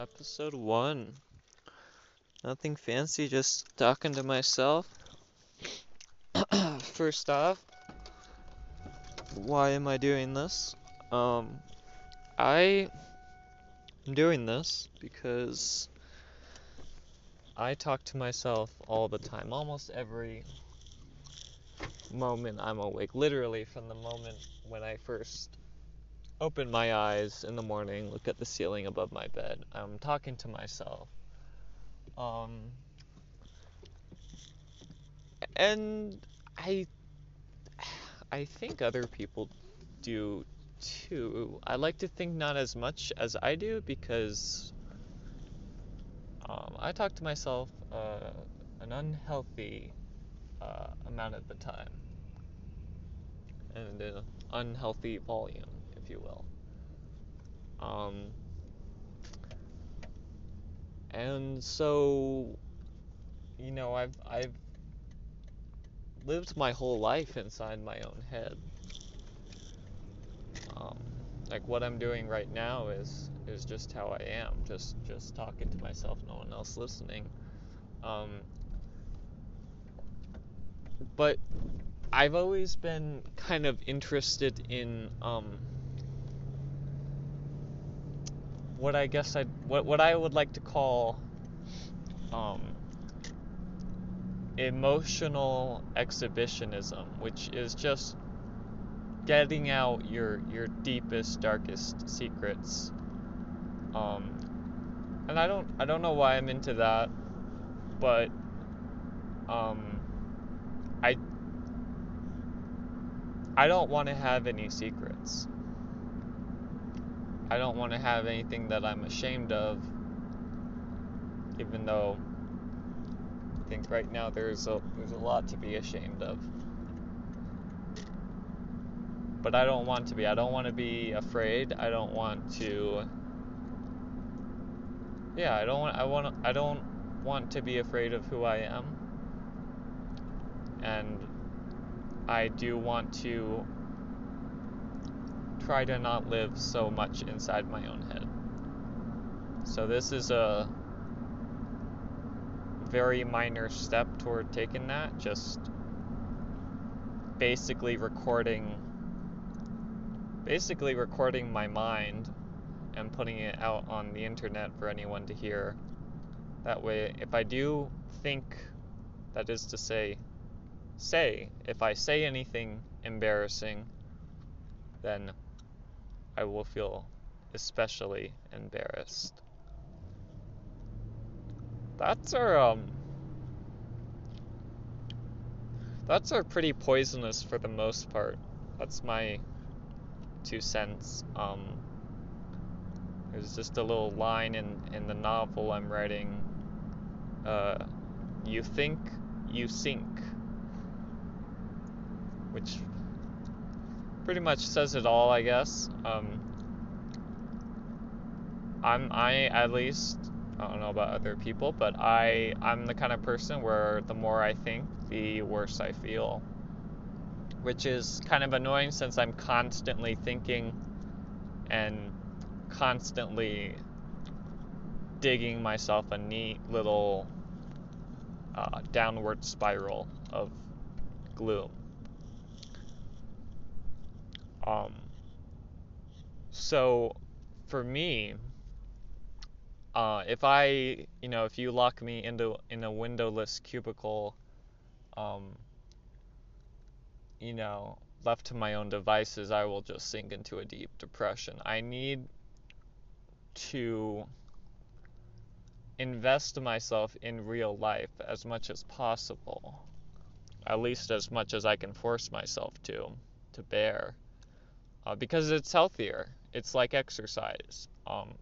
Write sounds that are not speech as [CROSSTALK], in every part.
Episode 1. Nothing fancy, just talking to myself. [CLEARS THROAT] First off, why am I doing this? Um, I am doing this because I talk to myself all the time, almost every moment I'm awake, literally from the moment when I first open my eyes in the morning, look at the ceiling above my bed. I'm talking to myself. Um, and I I think other people do too. I like to think not as much as I do because um, I talk to myself uh, an unhealthy uh, amount of the time and an unhealthy volume you will. Um, and so, you know, I've I've lived my whole life inside my own head. Um, like what I'm doing right now is is just how I am, just just talking to myself, no one else listening. Um, but I've always been kind of interested in um, what I guess I what what I would like to call um, emotional exhibitionism, which is just getting out your your deepest darkest secrets. Um, and I don't I don't know why I'm into that, but um, I I don't want to have any secrets. I don't want to have anything that I'm ashamed of, even though I think right now there's a there's a lot to be ashamed of. But I don't want to be. I don't want to be afraid. I don't want to. Yeah, I don't want. I want. I don't want to be afraid of who I am. And I do want to try to not live so much inside my own head. So, this is a very minor step toward taking that, just basically recording basically recording my mind and putting it out on the internet for anyone to hear. That way, if I do think, that is to say, say, if I say anything embarrassing, then I will feel especially embarrassed. That's our um that's our pretty poisonous for the most part. That's my two cents. Um there's just a little line in, in the novel I'm writing. Uh, you think, you sink. Which pretty much says it all, I guess. Um, I'm I at least I don't know about other people, but I I'm the kind of person where the more I think, the worse I feel. Which is kind of annoying since I'm constantly thinking and constantly digging myself a neat little uh, downward spiral of gloom. Um, so for me, uh, if I, you know, if you lock me into in a windowless cubicle, um, you know, left to my own devices, I will just sink into a deep depression. I need to invest myself in real life as much as possible, at least as much as I can force myself to, to bear uh, because it's healthier. It's like exercise. Um,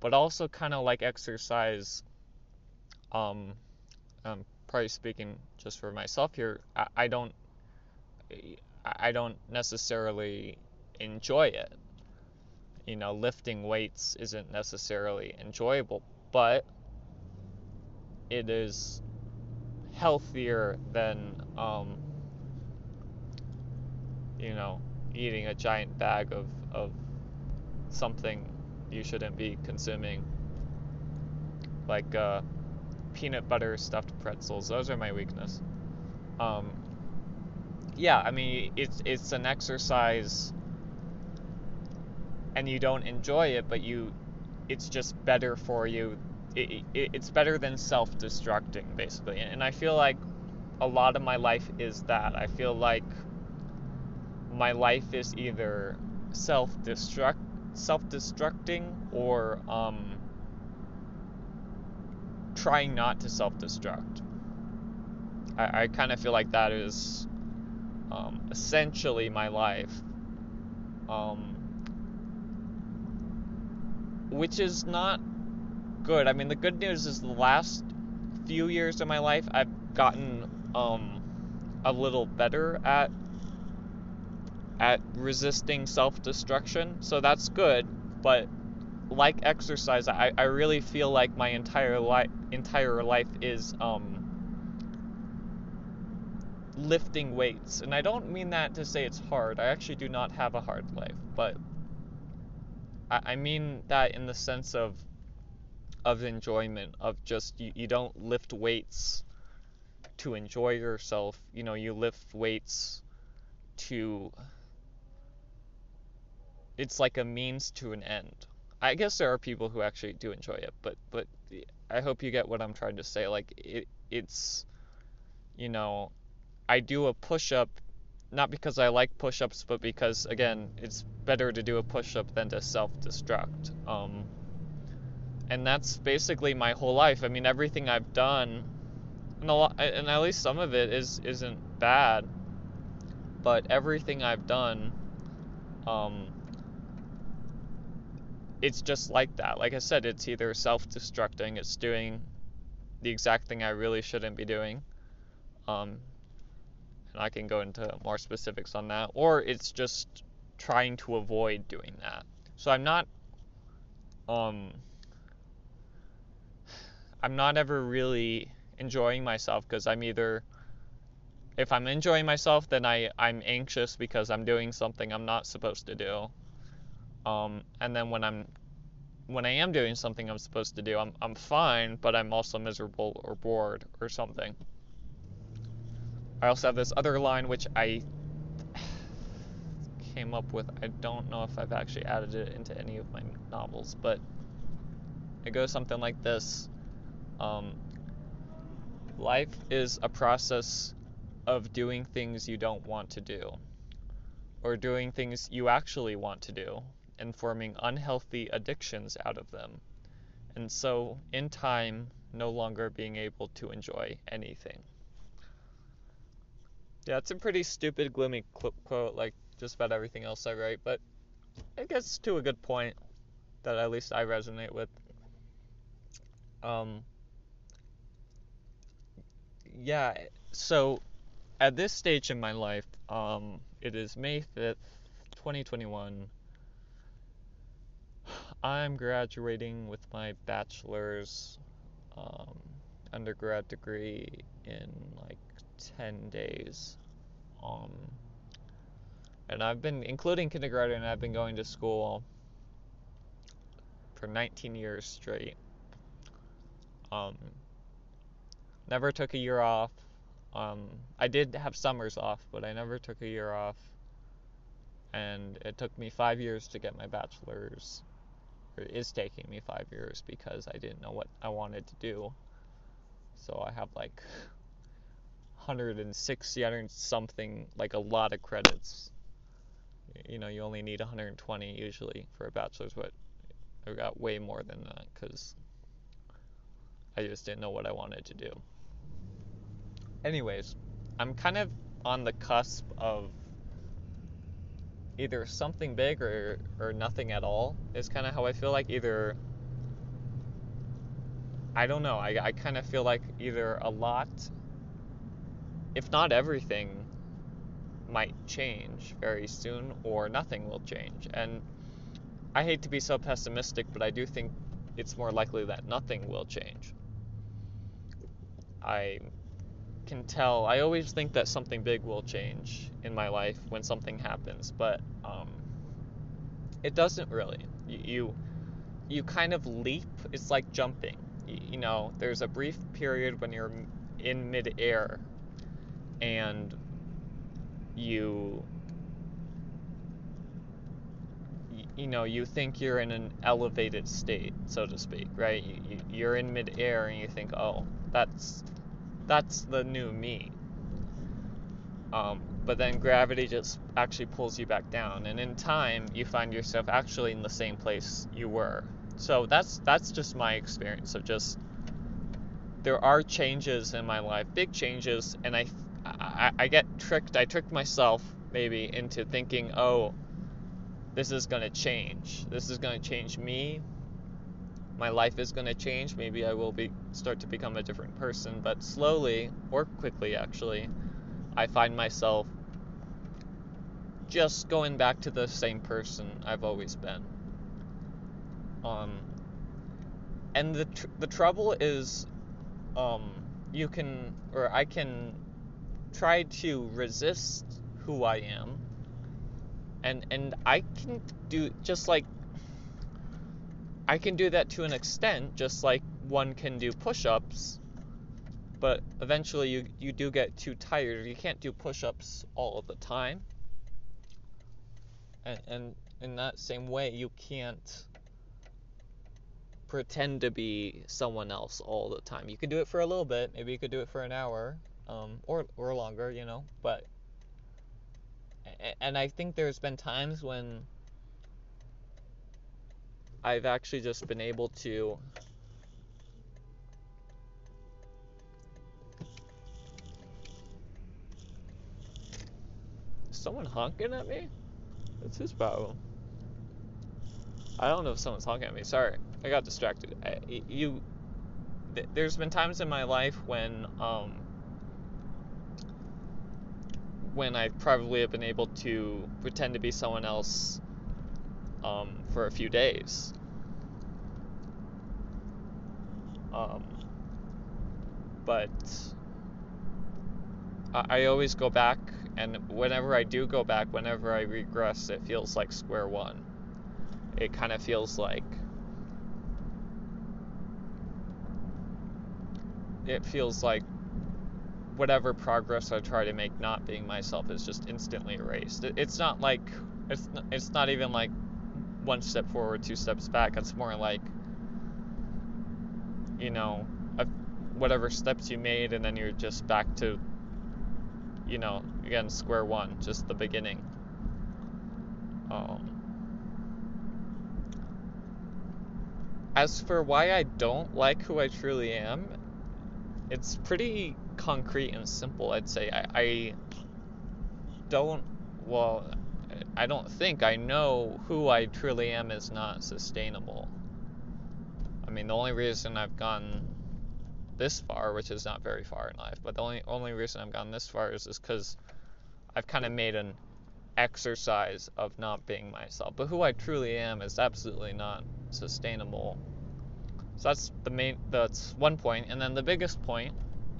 but also kind of like exercise. Um, I'm probably speaking just for myself here. I, I don't. I don't necessarily enjoy it. You know, lifting weights isn't necessarily enjoyable, but it is healthier than, um, you know, eating a giant bag of, of something you shouldn't be consuming. Like uh, peanut butter stuffed pretzels. Those are my weakness. Um, yeah, I mean it's it's an exercise, and you don't enjoy it, but you, it's just better for you. It, it, it's better than self-destructing, basically. And I feel like a lot of my life is that. I feel like my life is either self-destruct, self-destructing, or um, trying not to self-destruct. I, I kind of feel like that is um, essentially my life. Um, which is not good. I mean, the good news is the last few years of my life, I've gotten um, a little better at at resisting self-destruction. So that's good. But like exercise, I, I really feel like my entire life entire life is um, lifting weights. And I don't mean that to say it's hard. I actually do not have a hard life, but I, I mean that in the sense of of enjoyment, of just you, you don't lift weights to enjoy yourself. You know, you lift weights to it's like a means to an end. I guess there are people who actually do enjoy it, but but I hope you get what I'm trying to say. Like it it's you know, I do a push-up not because I like push-ups, but because again, it's better to do a push-up than to self-destruct. Um, and that's basically my whole life. I mean, everything I've done, and, a lot, and at least some of it is isn't bad, but everything I've done, um, it's just like that. Like I said, it's either self-destructing, it's doing the exact thing I really shouldn't be doing, um, and I can go into more specifics on that, or it's just trying to avoid doing that. So I'm not, um, I'm not ever really enjoying myself because I'm either if I'm enjoying myself then I I'm anxious because I'm doing something I'm not supposed to do. Um, and then when I'm when I am doing something I'm supposed to do, I'm I'm fine, but I'm also miserable or bored or something. I also have this other line which I came up with. I don't know if I've actually added it into any of my novels, but it goes something like this. Um, life is a process of doing things you don't want to do, or doing things you actually want to do, and forming unhealthy addictions out of them. And so, in time, no longer being able to enjoy anything. Yeah, it's a pretty stupid, gloomy quote, like just about everything else I write, but it gets to a good point that at least I resonate with. Um, yeah, so at this stage in my life, um, it is May 5th, 2021. I'm graduating with my bachelor's um, undergrad degree in like 10 days. Um, and I've been, including kindergarten, I've been going to school for 19 years straight. Um, never took a year off. Um, I did have summers off, but I never took a year off. And it took me five years to get my bachelor's. It is taking me five years because I didn't know what I wanted to do. So I have like [LAUGHS] 160, 100 something, like a lot of credits. You know, you only need 120 usually for a bachelor's, but I got way more than that because I just didn't know what I wanted to do. Anyways, I'm kind of on the cusp of either something big or, or nothing at all, is kind of how I feel like. Either, I don't know, I, I kind of feel like either a lot, if not everything, might change very soon, or nothing will change. And I hate to be so pessimistic, but I do think it's more likely that nothing will change. I can tell. I always think that something big will change in my life when something happens, but um, it doesn't really. You, you you kind of leap. It's like jumping. You, you know, there's a brief period when you're in midair and you you know you think you're in an elevated state so to speak right you, are in midair and you think oh that's that's the new me um, but then gravity just actually pulls you back down and in time you find yourself actually in the same place you were so that's that's just my experience of just there are changes in my life big changes and i I, I get tricked. I tricked myself maybe into thinking, oh, this is going to change. This is going to change me. My life is going to change. Maybe I will be start to become a different person. But slowly, or quickly actually, I find myself just going back to the same person I've always been. Um, and the tr- the trouble is, um, you can or I can try to resist who I am. And and I can do just like I can do that to an extent, just like one can do push-ups. But eventually you you do get too tired. You can't do push-ups all of the time. And and in that same way you can't pretend to be someone else all the time. You could do it for a little bit. Maybe you could do it for an hour, um, or or longer, you know. But and I think there's been times when I've actually just been able to someone honking at me? That's his problem. I don't know if someone's honking at me. Sorry, I got distracted. I, you, th- there's been times in my life when um, when I probably have been able to pretend to be someone else um, for a few days. Um, but I, I always go back, and whenever I do go back, whenever I regress, it feels like square one. It kind of feels like it feels like whatever progress I try to make not being myself is just instantly erased. It's not like it's not, it's not even like one step forward, two steps back. It's more like you know, whatever steps you made and then you're just back to you know, again square one, just the beginning. Um As for why I don't like who I truly am, it's pretty concrete and simple, I'd say. I, I don't, well, I don't think I know who I truly am is not sustainable. I mean, the only reason I've gone this far, which is not very far in life, but the only only reason I've gone this far is is because I've kind of made an exercise of not being myself. But who I truly am is absolutely not sustainable. So that's the main. That's one point, and then the biggest point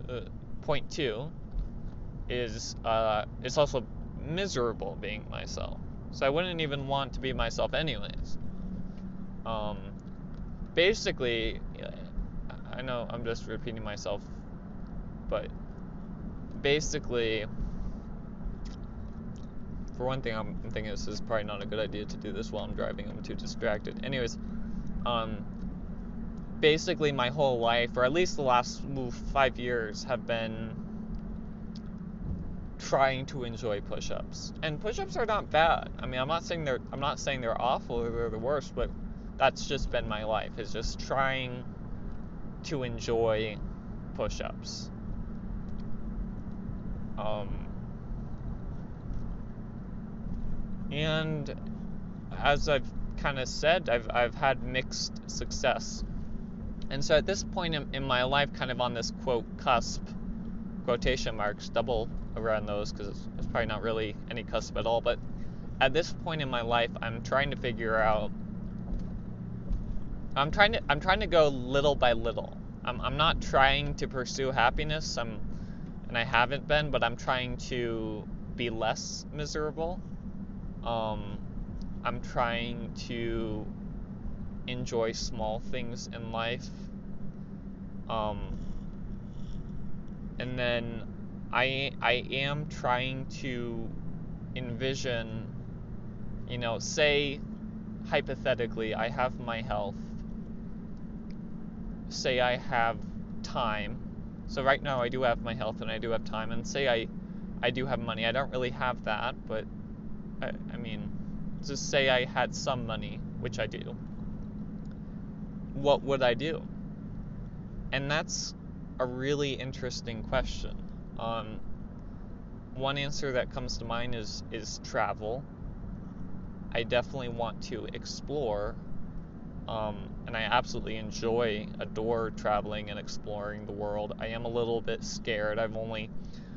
uh, point two is uh, it's also miserable being myself. So I wouldn't even want to be myself anyways. Um, basically, I know I'm just repeating myself, but basically, for one thing, I'm thinking this is probably not a good idea to do this while I'm driving. I'm too distracted. Anyways, um, basically my whole life, or at least the last five years, have been trying to enjoy push-ups. And push-ups are not bad. I mean, I'm not saying they're I'm not saying they're awful or they're the worst, but that's just been my life. Is just trying to enjoy push-ups. Um, and as I've kind of said, I've I've had mixed success and so at this point in, in my life, kind of on this quote cusp, quotation marks, double around those because it's, probably not really any cusp at all. But at this point in my life, I'm trying to figure out. I'm trying to I'm trying to go little by little. I'm I'm not trying to pursue happiness. I'm and I haven't been, but I'm trying to be less miserable. Um, I'm trying to enjoy small things in life. Um, and then I I am trying to envision, you know, say hypothetically I have my health. Say I have time. So right now I do have my health and I do have time and say I I do have money. I don't really have that, but I, I mean, just say I had some money, which I do. What would I do? And that's a really interesting question. Um, one answer that comes to mind is is travel. I definitely want to explore, um, and I absolutely enjoy, adore traveling and exploring the world. I am a little bit scared. I've only,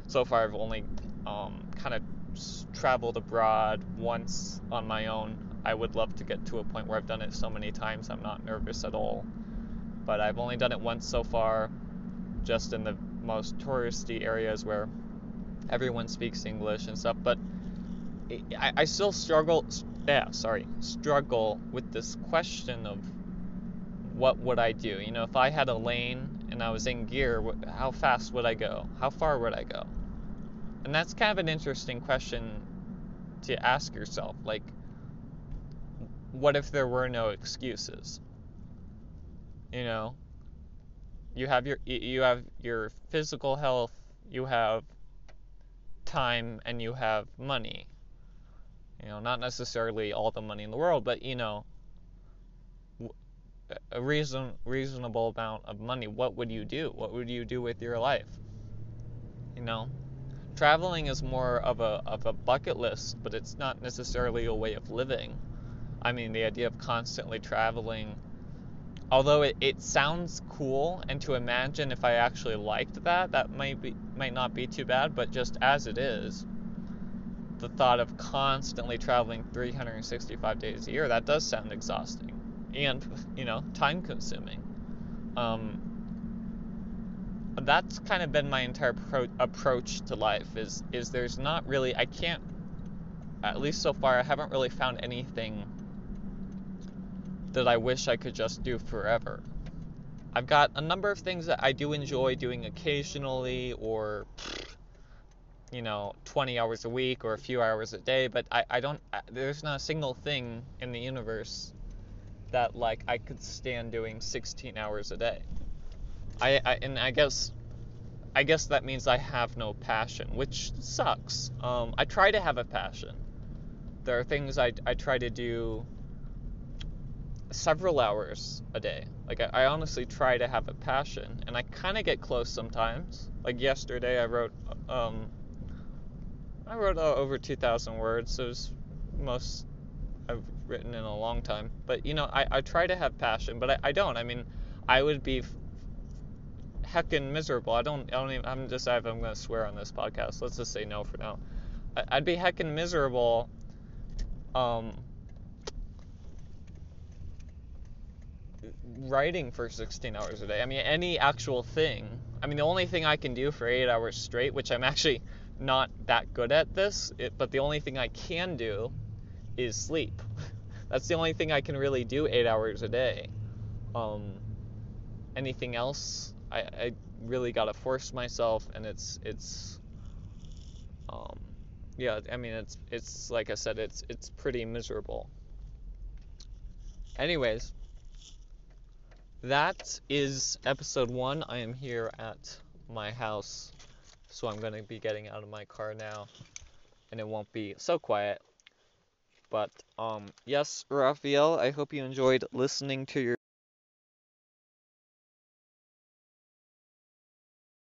so far, I've only um, kind of traveled abroad once on my own. I would love to get to a point where I've done it so many times I'm not nervous at all. But I've only done it once so far, just in the most touristy areas where everyone speaks English and stuff. But I, I still struggle, yeah, sorry, struggle with this question of what would I do? You know, if I had a lane and I was in gear, how fast would I go? How far would I go? And that's kind of an interesting question to ask yourself. Like, what if there were no excuses? You know, you have your you have your physical health, you have time, and you have money. You know, not necessarily all the money in the world, but you know, a reason reasonable amount of money. What would you do? What would you do with your life? You know, traveling is more of a of a bucket list, but it's not necessarily a way of living. I mean, the idea of constantly traveling, although it, it sounds cool, and to imagine if I actually liked that, that might be might not be too bad. But just as it is, the thought of constantly traveling 365 days a year that does sound exhausting and you know time consuming. Um, that's kind of been my entire pro- approach to life is is there's not really I can't at least so far I haven't really found anything that I wish I could just do forever. I've got a number of things that I do enjoy doing occasionally or you know 20 hours a week or a few hours a day but I, I don't I, there's not a single thing in the universe that like I could stand doing 16 hours a day. I, I and I guess I guess that means I have no passion, which sucks. Um, I try to have a passion. There are things I, I try to do several hours a day. Like, I, I honestly try to have a passion, and I kind of get close sometimes. Like, yesterday I wrote, um, I wrote uh, over 2,000 words. So it was most I've written in a long time. But, you know, I, I try to have passion, but I, I don't. I mean, I would be heckin' miserable. I don't, I don't even, I'm just, I'm to swear on this podcast. Let's just say no for now. I, would be heckin' miserable, um, writing for 16 hours a day. I mean, any actual thing. I mean, the only thing I can do for eight hours straight, which I'm actually not that good at this, it, but the only thing I can do is sleep. [LAUGHS] That's the only thing I can really do eight hours a day. Um, anything else, I, I really gotta force myself, and it's it's um, yeah. I mean, it's it's like I said, it's it's pretty miserable. Anyways, that is episode one. I am here at my house, so I'm gonna be getting out of my car now, and it won't be so quiet. But um, yes, Raphael, I hope you enjoyed listening to your